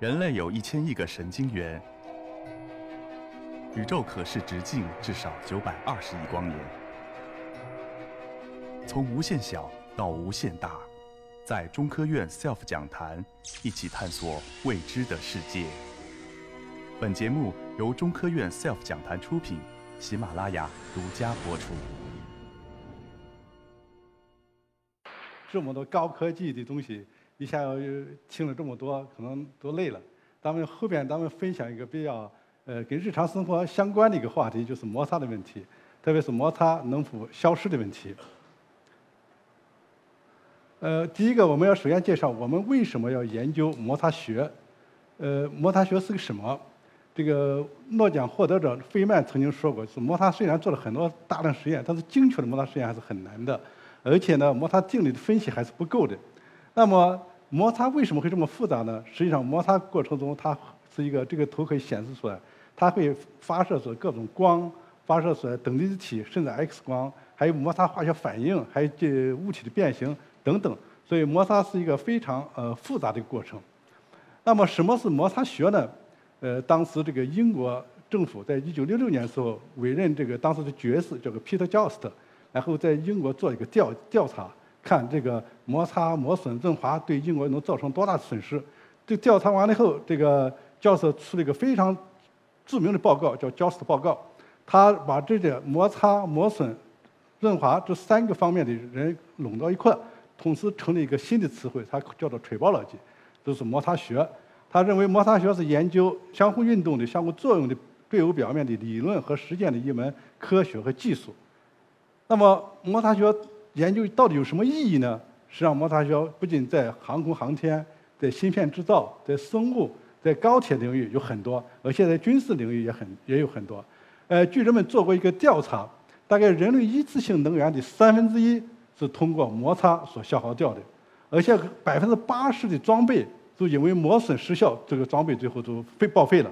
人类有一千亿个神经元，宇宙可视直径至少九百二十亿光年。从无限小到无限大，在中科院 SELF 讲坛一起探索未知的世界。本节目由中科院 SELF 讲坛出品，喜马拉雅独家播出。这么多高科技的东西，一下又听了这么多，可能都累了。咱们后边咱们分享一个比较呃跟日常生活相关的一个话题，就是摩擦的问题，特别是摩擦能否消失的问题。呃，第一个我们要首先介绍我们为什么要研究摩擦学。呃，摩擦学是个什么？这个诺奖获得者费曼曾经说过，是摩擦虽然做了很多大量实验，但是精确的摩擦实验还是很难的。而且呢，摩擦定律的分析还是不够的。那么，摩擦为什么会这么复杂呢？实际上，摩擦过程中它是一个这个图可以显示出来，它会发射出各种光，发射出来等离子体，甚至 X 光，还有摩擦化学反应，还有这物体的变形等等。所以，摩擦是一个非常呃复杂的过程。那么，什么是摩擦学呢？呃，当时这个英国政府在一九六六年的时候委任这个当时的爵士叫做 Peter Just，。然后在英国做一个调调查，看这个摩擦磨损润滑对英国能造成多大的损失。这调查完了以后，这个教授出了一个非常著名的报告，叫教授报告。他把这些摩擦、磨损、润滑这三个方面的人拢到一块，同时成立一个新的词汇，它叫做 tribology，就是摩擦学。他认为摩擦学是研究相互运动的相互作用的对偶表面的理论和实践的一门科学和技术。那么摩擦学研究到底有什么意义呢？实际上，摩擦学不仅在航空航天、在芯片制造、在生物、在高铁领域有很多，而且在军事领域也很也有很多。呃，据人们做过一个调查，大概人类一次性能源的三分之一是通过摩擦所消耗掉的，而且百分之八十的装备都因为磨损失效，这个装备最后都废报废了。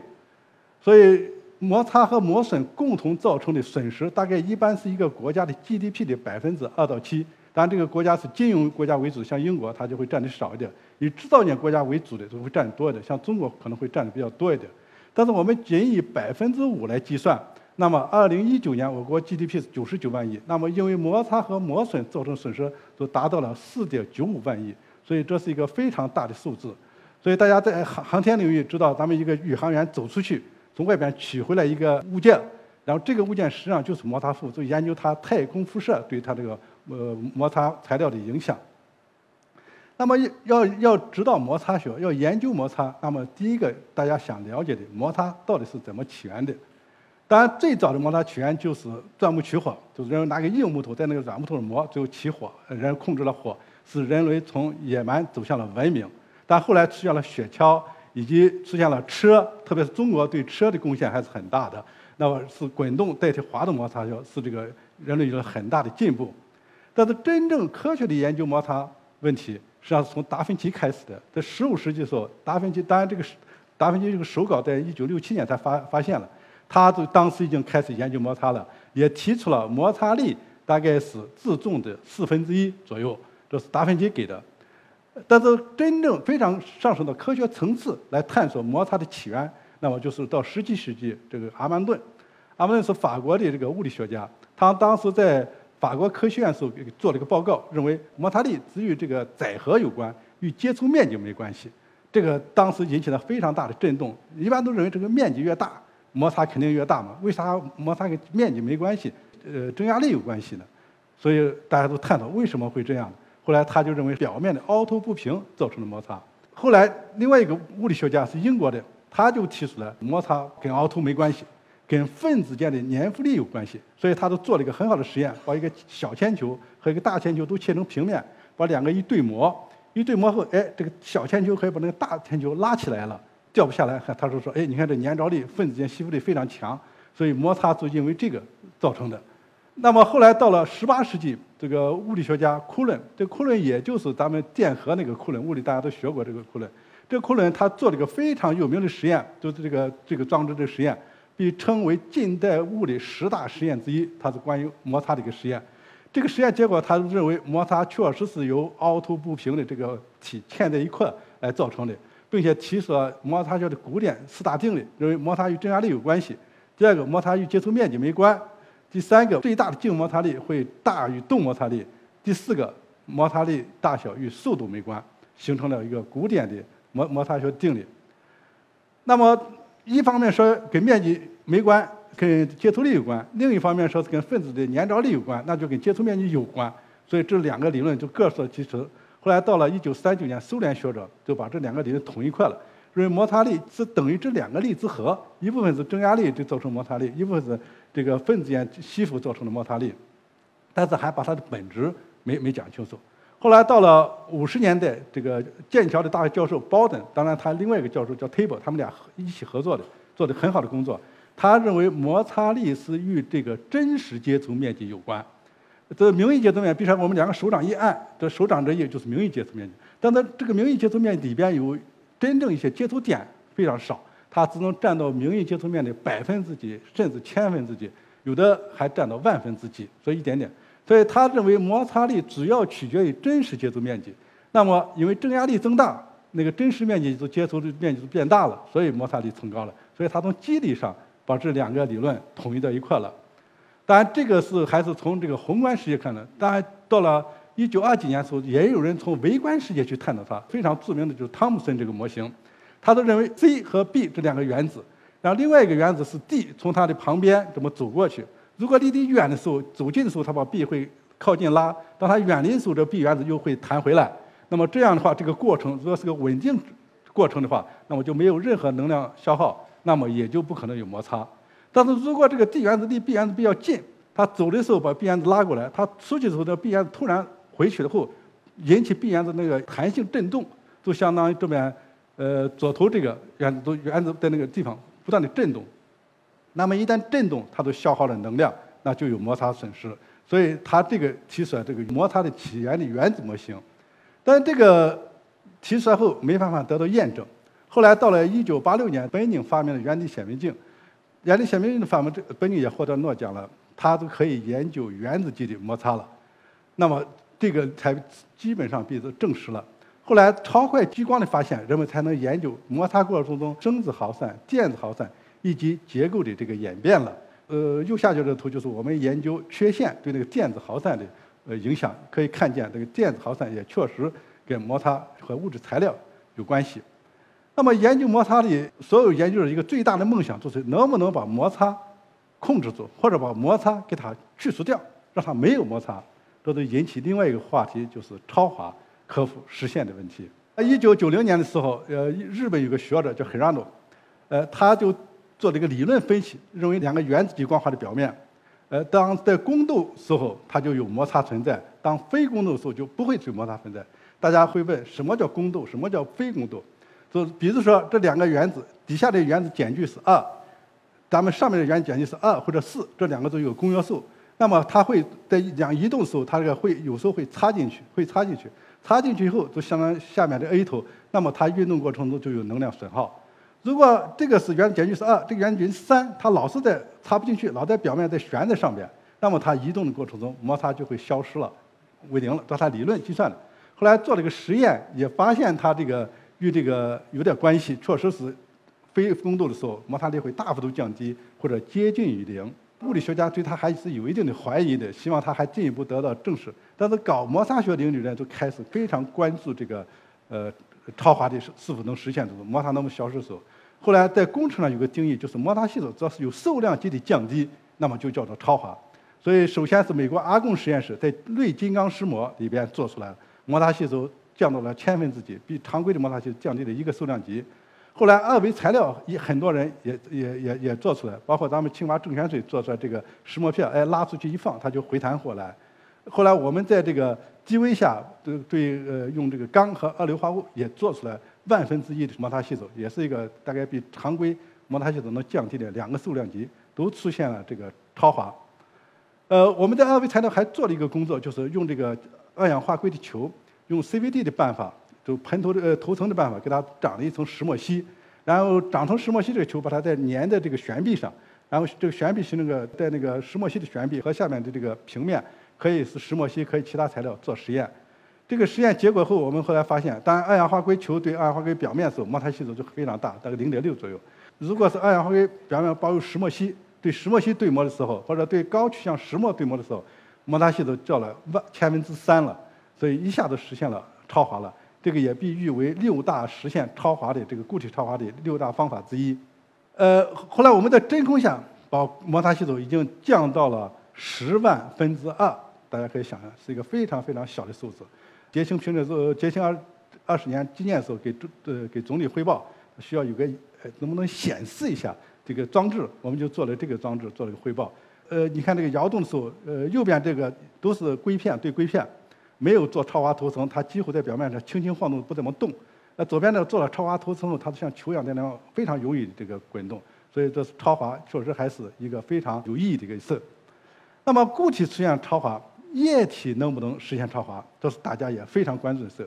所以。摩擦和磨损共同造成的损失，大概一般是一个国家的 GDP 的百分之二到七。当然，这个国家是金融国家为主，像英国，它就会占的少一点；以制造业国家为主的，就会占多一点。像中国可能会占的比较多一点。但是我们仅以百分之五来计算，那么二零一九年我国 GDP 是九十九万亿，那么因为摩擦和磨损造成损失，都达到了四点九五万亿。所以这是一个非常大的数字。所以大家在航航天领域知道，咱们一个宇航员走出去。从外边取回来一个物件，然后这个物件实际上就是摩擦副，就研究它太空辐射对它这个呃摩擦材料的影响。那么要要知道摩擦学，要研究摩擦，那么第一个大家想了解的摩擦到底是怎么起源的？当然，最早的摩擦起源就是钻木取火，就是人拿个硬木头在那个软木头上磨，最后起火，人控制了火，使人类从野蛮走向了文明。但后来出现了雪橇。以及出现了车，特别是中国对车的贡献还是很大的。那么是滚动代替滑动摩擦，是这个人类有了很大的进步。但是真正科学的研究摩擦问题，实际上是从达芬奇开始的。在15世纪的时候，达芬奇当然这个达芬奇这个手稿在1967年才发发现了，他就当时已经开始研究摩擦了，也提出了摩擦力大概是自重的四分之一左右，这是达芬奇给的。但是真正非常上升到科学层次来探索摩擦的起源，那么就是到十七世纪，这个阿曼顿，阿曼顿是法国的这个物理学家，他当时在法国科学院时候做了一个报告，认为摩擦力只与这个载荷有关，与接触面积没关系。这个当时引起了非常大的震动。一般都认为这个面积越大，摩擦肯定越大嘛？为啥摩擦跟面积没关系？呃，增压力有关系呢？所以大家都探讨为什么会这样。后来他就认为表面的凹凸不平造成的摩擦。后来另外一个物理学家是英国的，他就提出了摩擦跟凹凸没关系，跟分子间的粘附力有关系。所以他都做了一个很好的实验，把一个小铅球和一个大铅球都切成平面，把两个一对磨，一对磨后，哎，这个小铅球可以把那个大铅球拉起来了，掉不下来。他说说，哎，你看这粘着力，分子间吸附力非常强，所以摩擦就因为这个造成的。那么后来到了十八世纪，这个物理学家库伦，这库伦也就是咱们电荷那个库伦，物理大家都学过这个库伦。这库伦他做了一个非常有名的实验，就是这个这个装置的实验，被称为近代物理十大实验之一。它是关于摩擦的一个实验。这个实验结果，他认为摩擦确实是由凹凸不平的这个体嵌在一块来造成的。并且提出了摩擦学的古典四大定律，认为摩擦与正压力有关系。第二个，摩擦与接触面积没关。第三个，最大的静摩擦力会大于动摩擦力。第四个，摩擦力大小与速度没关，形成了一个古典的摩摩擦学定理。那么，一方面说跟面积没关，跟接触力有关；另一方面说是跟分子的粘着力有关，那就跟接触面积有关。所以这两个理论就各说其词。后来到了1939年，苏联学者就把这两个理论统一块了，认为摩擦力是等于这两个力之和，一部分是正压力就造成摩擦力，一部分是这个分子间吸附造成的摩擦力，但是还把它的本质没没讲清楚。后来到了五十年代，这个剑桥的大学教授鲍登，当然他另外一个教授叫 Table，他们俩一起合作的，做的很好的工作。他认为摩擦力是与这个真实接触面积有关。这名义接触面积，比如说我们两个手掌一按，这手掌这一就是名义接触面积。但它这个名义接触面积里边有真正一些接触点非常少，它只能占到名义接触面的百分之几，甚至千分之几，有的还占到万分之几，所以一点点。所以他认为摩擦力主要取决于真实接触面积。那么因为正压力增大，那个真实面积就接触的面积就变大了，所以摩擦力增高了。所以他从机理上把这两个理论统一到一块了。当然，这个是还是从这个宏观世界看的。当然，到了一九二几年的时候，也有人从微观世界去探讨它。非常著名的就是汤姆森这个模型，他都认为 C 和 B 这两个原子，然后另外一个原子是 D 从它的旁边这么走过去。如果离得远的时候，走近的时候，它把 B 会靠近拉；当它远离的时候，这 B 原子又会弹回来。那么这样的话，这个过程如果是个稳定过程的话，那么就没有任何能量消耗，那么也就不可能有摩擦。但是如果这个 D 原子离 B 原子比较近，它走的时候把 B 原子拉过来，它出去的时候，这 B 原子突然回去了后，引起 B 原子那个弹性振动，就相当于这边呃左头这个原子都原子在那个地方不断的振动。那么一旦振动，它都消耗了能量，那就有摩擦损失。所以它这个提出来这个摩擦的起源的原子模型，但这个提出来后没办法得到验证。后来到了一九八六年，本宁发明了原子显微镜。原子显微镜的发明，这本宁也获得诺奖了，他都可以研究原子级的摩擦了。那么这个才基本上被证实了。后来超快激光的发现，人们才能研究摩擦过程中声子耗散、电子耗散以及结构的这个演变了。呃，右下角这个图就是我们研究缺陷对那个电子耗散的呃影响，可以看见这个电子耗散也确实跟摩擦和物质材料有关系。那么，研究摩擦力，所有研究的一个最大的梦想就是能不能把摩擦控制住，或者把摩擦给它去除掉，让它没有摩擦。这都引起另外一个话题，就是超滑可否实现的问题。呃，一九九零年的时候，呃，日本有个学者叫黑拉诺，呃，他就做了一个理论分析，认为两个原子级光滑的表面，呃，当在攻斗时候它就有摩擦存在，当非攻斗的时候就不会有摩擦存在。大家会问，什么叫攻斗？什么叫非攻斗？就比如说这两个原子底下的原子间距是二，咱们上面的原子间距是二或者四，这两个都有公约数。那么它会在两移动的时候，它这个会有时候会插进去，会插进去，插进去以后就相当于下面的 A 头，那么它运动过程中就有能量损耗。如果这个是原子间距是二，这个原子间距三，它老是在插不进去，老在表面在悬在上边，那么它移动的过程中摩擦就会消失了，为零了。这它理论计算的。后来做了个实验，也发现它这个。与这个有点关系，确实是非攻斗的时候，摩擦力会大幅度降低或者接近于零。物理学家对它还是有一定的怀疑的，希望它还进一步得到证实。但是搞摩擦学领域的人都开始非常关注这个呃超滑的是是否能实现这种摩擦能不能消失的时候。后来在工程上有个定义，就是摩擦系数只要是有数量级的降低，那么就叫做超滑。所以首先是美国阿贡实验室在类金刚石膜里边做出来摩擦系数。降到了千分之几，比常规的摩擦系数降低了一个数量级。后来二维材料也很多人也也也也做出来，包括咱们清华正泉水做出来这个石墨片，哎，拉出去一放，它就回弹回来。后来我们在这个低温下，对对呃用这个钢和二硫化物也做出来万分之一的摩擦系数，也是一个大概比常规摩擦系数能降低的两个数量级，都出现了这个超滑。呃，我们在二维材料还做了一个工作，就是用这个二氧化硅的球。用 CVD 的办法，就喷头的呃头层的办法，给它长了一层石墨烯，然后长成石墨烯这个球，把它再粘在这个悬臂上，然后这个悬臂是那个在那个石墨烯的悬臂和下面的这个平面，可以是石墨烯，可以其他材料做实验。这个实验结果后，我们后来发现，当二氧化硅球对二氧化硅表面的时候，摩擦系数就非常大，大概零点六左右。如果是二氧化硅表面包有石墨烯，对石墨烯对膜的时候，或者对高取向石墨对膜的时候，摩擦系数降了万千分之三了，所以一下子实现了超滑了。这个也被誉为六大实现超滑的这个固体超滑的六大方法之一。呃，后来我们在真空下把摩擦系数已经降到了十万分之二，大家可以想象是一个非常非常小的数字。捷星评审时候，捷星二二十年纪念的时候给总呃给总理汇报，需要有个呃能不能显示一下这个装置，我们就做了这个装置做了个汇报。呃，你看这个摇动的时候，呃右边这个都是硅片对硅片，没有做超滑涂层，它几乎在表面上轻轻晃动不怎么动。那左边呢做了超滑涂层后，它像球一样在那样非常容易这个滚动，所以这是超滑确实还是一个非常有意义的一个事。那么固体出现超滑。液体能不能实现超滑，这是大家也非常关注的事。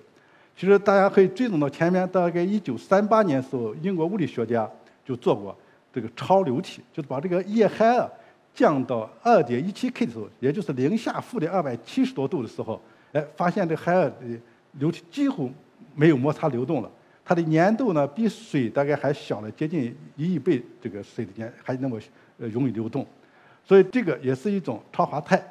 其实大家可以追踪到前面，大概一九三八年时候，英国物理学家就做过这个超流体，就是把这个液氦啊降到二点一七 K 的时候，也就是零下负的二百七十多度的时候，哎，发现这氦的流体几乎没有摩擦流动了。它的粘度呢，比水大概还小了接近一亿倍，这个水的粘还那么呃容易流动，所以这个也是一种超滑态。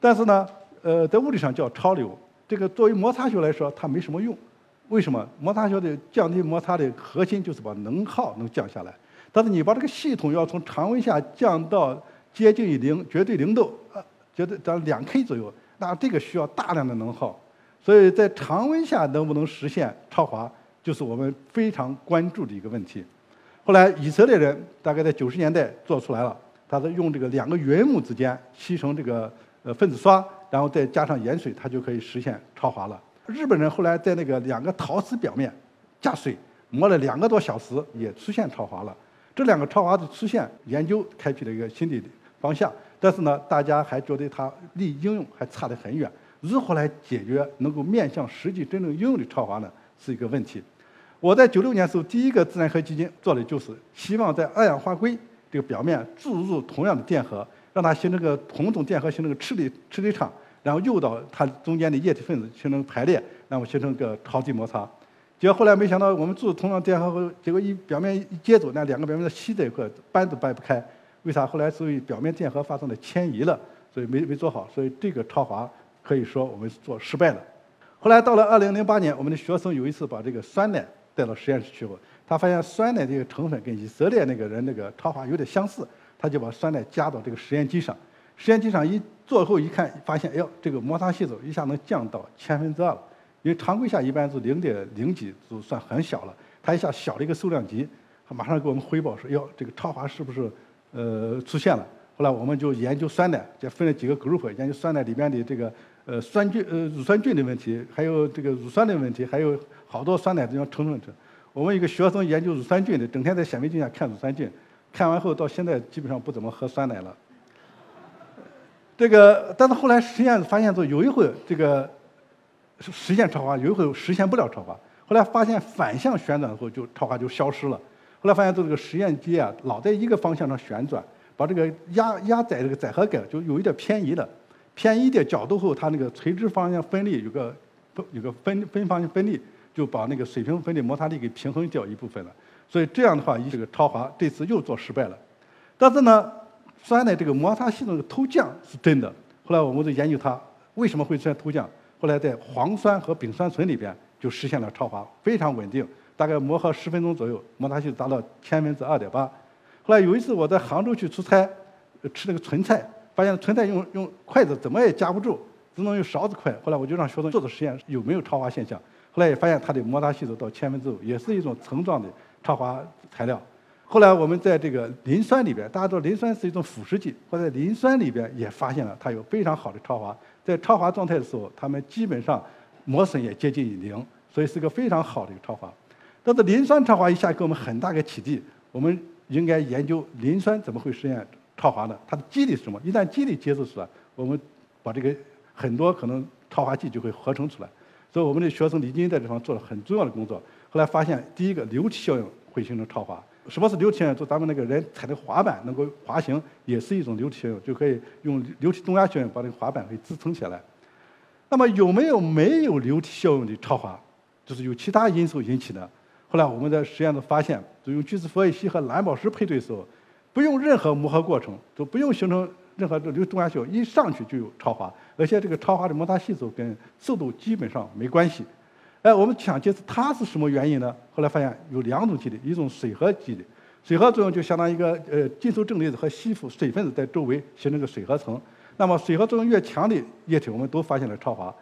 但是呢。呃，在物理上叫超流，这个作为摩擦学来说，它没什么用。为什么？摩擦学的降低摩擦的核心就是把能耗能降下来。但是你把这个系统要从常温下降到接近于零、绝对零度，呃，绝对到两 K 左右，那这个需要大量的能耗。所以在常温下能不能实现超滑，就是我们非常关注的一个问题。后来以色列人大概在九十年代做出来了，他是用这个两个云母之间吸成这个呃分子刷。然后再加上盐水，它就可以实现超滑了。日本人后来在那个两个陶瓷表面加水磨了两个多小时，也出现超滑了。这两个超滑的出现，研究开辟了一个新的方向。但是呢，大家还觉得它离应用还差得很远。如何来解决能够面向实际真正应用的超滑呢？是一个问题。我在九六年时候，第一个自然科基金做的就是希望在二氧化硅这个表面注入同样的电荷。让它形成个同种电荷形成个斥力斥力场，然后诱导它中间的液体分子形成排列，然后形成个超级摩擦。结果后来没想到，我们注入同样电荷后，结果一表面一接走，那两个表面的吸在一块，掰都掰不开。为啥？后来所以表面电荷发生了迁移了，所以没没做好，所以这个超滑可以说我们做失败了。后来到了二零零八年，我们的学生有一次把这个酸奶带到实验室去后，他发现酸奶这个成分跟以色列那个人那个超滑有点相似。他就把酸奶加到这个实验机上，实验机上一做后一看，发现哎呦，这个摩擦系数一下能降到千分之二了。因为常规下一般是零点零几就算很小了，它一下小了一个数量级，他马上给我们汇报说，哟，这个超滑是不是呃出现了？后来我们就研究酸奶，就分了几个 group，研究酸奶里边的这个呃酸菌呃乳酸菌的问题，还有这个乳酸的问题，还有好多酸奶这样成分成。我们一个学生研究乳酸菌的，整天在显微镜下看乳酸菌。看完后，到现在基本上不怎么喝酸奶了。这个，但是后来实验发现说，有一回这个实现超滑，有一回实现不了超滑。后来发现反向旋转后，就超滑就消失了。后来发现做这个实验机啊，老在一个方向上旋转，把这个压压载这个载荷杆就有一点偏移了。偏移的角度后，它那个垂直方向分力有个有个分分方向分力，就把那个水平分的摩擦力给平衡掉一部分了。所以这样的话，这个超滑这次又做失败了。但是呢，酸奶这个摩擦系统的偷降是真的。后来我们就研究它为什么会出现偷降。后来在磺酸和丙酸醇里边就实现了超滑，非常稳定，大概磨合十分钟左右，摩擦系数达到千分之二点八。后来有一次我在杭州去出差，吃那个纯菜，发现纯菜用用筷子怎么也夹不住，只能用勺子筷。后来我就让学生做做实验，有没有超滑现象。后来也发现它的摩擦系数到千分之五，也是一种层状的。超滑材料，后来我们在这个磷酸里边，大家知道磷酸是一种腐蚀剂，或在磷酸里边也发现了它有非常好的超滑，在超滑状态的时候，它们基本上磨损也接近于零，所以是个非常好的一个超滑。但是磷酸超滑一下给我们很大个启迪，我们应该研究磷酸怎么会实现超滑呢？它的机理是什么？一旦机理揭示出来，我们把这个很多可能超滑剂就会合成出来。所以我们的学生李金在这方做了很重要的工作。后来发现，第一个流体效应会形成超滑。什么是流体效应？就咱们那个人踩的滑板能够滑行，也是一种流体效应，就可以用流体动压效应把这个滑板给支撑起来。那么有没有没有流体效应的超滑？就是有其他因素引起的。后来我们在实验中发现，就用聚酯氟乙烯和蓝宝石配对的时候，不用任何磨合过程，都不用形成任何的流体动压效，一上去就有超滑，而且这个超滑的摩擦系数跟速度基本上没关系。哎，我们想解释它是什么原因呢？后来发现有两种机理，一种水合机理，水合作用就相当于一个呃金属正离子和吸附水分子在周围形成个水合层。那么水合作用越强的液体，我们都发现了超滑。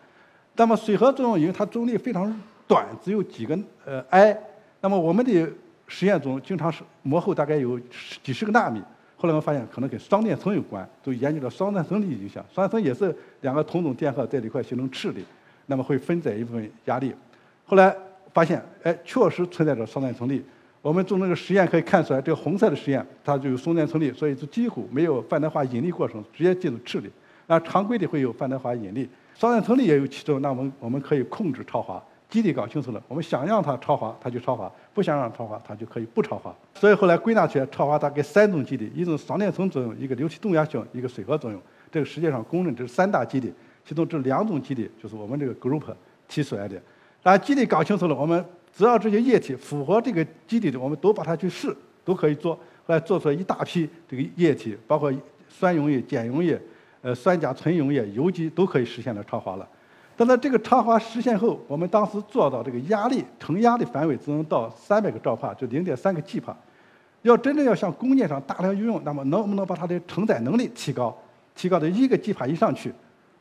那么水合作用因为它中力非常短，只有几个呃 i。那么我们的实验中经常是膜厚大概有十几十个纳米。后来我们发现可能跟双电层有关，都研究了双电层的影响。双电层也是两个同种电荷在这块形成斥力，那么会分载一部分压力。后来发现，哎，确实存在着双电层力。我们做那个实验可以看出来，这个红色的实验它就有双电层力，所以就几乎没有范德华引力过程，直接进入斥力。那常规的会有范德华引力，双电层力也有其中。那我们我们可以控制超滑，基底搞清楚了，我们想让它超滑，它就超滑；不想让它超滑，它就可以不超滑。所以后来归纳出来，超滑大概三种基底：一种双电层作用，一个流体动压效应，一个水合作用。这个世界上公认这是三大基底，其中这两种基底就是我们这个 group 提出来的。当基底搞清楚了，我们只要这些液体符合这个基底的，我们都把它去试，都可以做。后来做出来一大批这个液体，包括酸溶液、碱溶液、呃酸甲醇溶液、油基都可以实现了超滑了。但在这个超滑实现后，我们当时做到这个压力承压的范围只能到三百个兆帕，就零点三个 G 帕。要真正要向工业上大量运用，那么能不能把它的承载能力提高，提高到一个 G 帕以上去？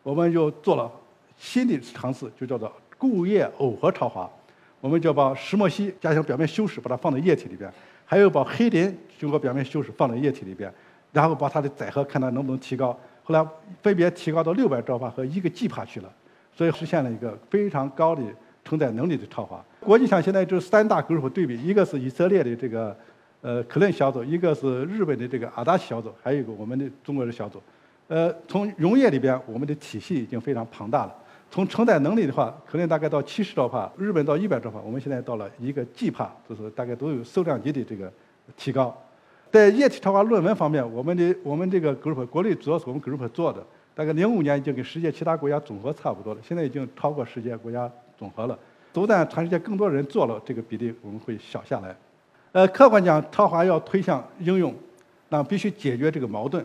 我们就做了新的尝试，就叫做。固液耦合超滑，我们就把石墨烯加强表面修饰，把它放在液体里边；还有把黑磷经过表面修饰放在液体里边，然后把它的载荷看它能不能提高。后来分别提高到六百兆帕和一个 G 帕去了，所以实现了一个非常高的承载能力的超滑。国际上现在就三大 group 对比，一个是以色列的这个呃可伦小组，一个是日本的这个阿达小组，还有一个我们的中国的小组。呃，从溶液里边，我们的体系已经非常庞大了。从承载能力的话，可能大概到七十兆帕，日本到一百兆帕，我们现在到了一个 G 帕，就是大概都有数量级的这个提高。在液体超滑论文方面，我们的我们这个 group 国内主要是我们 group 做的，大概零五年已经跟世界其他国家总和差不多了，现在已经超过世界国家总和了。一旦全世界更多人做了，这个比例我们会小下来。呃，客观讲，超滑要推向应用，那必须解决这个矛盾。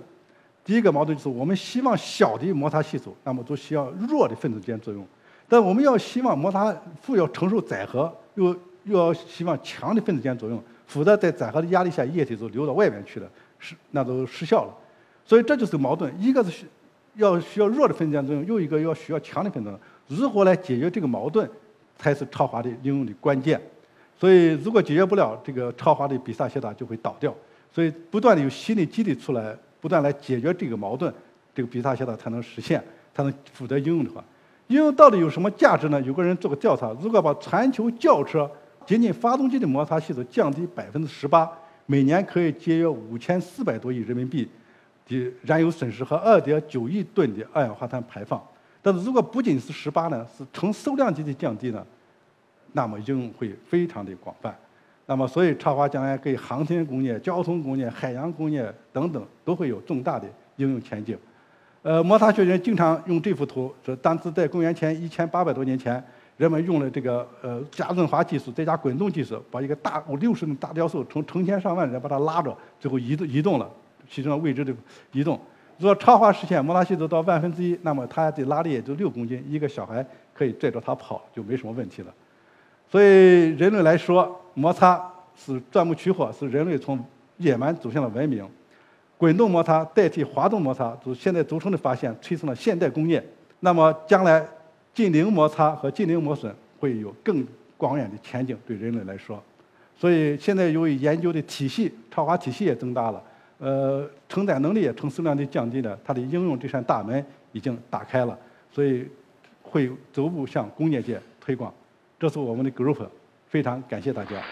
第一个矛盾就是，我们希望小的摩擦系数，那么都需要弱的分子间作用；但我们要希望摩擦负要承受载荷，又又要希望强的分子间作用，否则在载荷的压力下，液体就流到外面去了，失那都失效了。所以这就是矛盾：一个是要需要弱的分子作用，又一个要需要强的分子。如何来解决这个矛盾，才是超滑的应用的关键。所以，如果解决不了，这个超滑的比萨斜塔就会倒掉。所以，不断的有新的机理出来。不断来解决这个矛盾，这个比萨斜塔才能实现，才能负责应用的话，应用到底有什么价值呢？有个人做个调查，如果把全球轿车仅仅发动机的摩擦系数降低百分之十八，每年可以节约五千四百多亿人民币的燃油损失和二点九亿吨的二氧化碳排放。但是如果不仅是十八呢，是成数量级的降低呢，那么应用会非常的广泛。那么，所以超滑将来给航天工业、交通工业、海洋工业等等都会有重大的应用前景。呃，摩擦学人经常用这幅图，说当时在公元前一千八百多年前，人们用了这个呃加润滑技术再加滚动技术，把一个大五六十米大雕塑从成千上万人把它拉着，最后移动移动了，其中的未知的移动。如果超滑实现摩擦系数到万分之一，那么它的拉力也就六公斤，一个小孩可以拽着它跑，就没什么问题了。所以人类来说，摩擦是钻木取火，是人类从野蛮走向了文明。滚动摩擦代替滑动摩擦，就是现在轴承的发现，催生了现代工业。那么将来近零摩擦和近零磨损会有更广远的前景，对人类来说。所以现在由于研究的体系，超滑体系也增大了，呃，承载能力也成数量的降低了，它的应用这扇大门已经打开了，所以会逐步向工业界推广。这是我们的 group，非常感谢大家。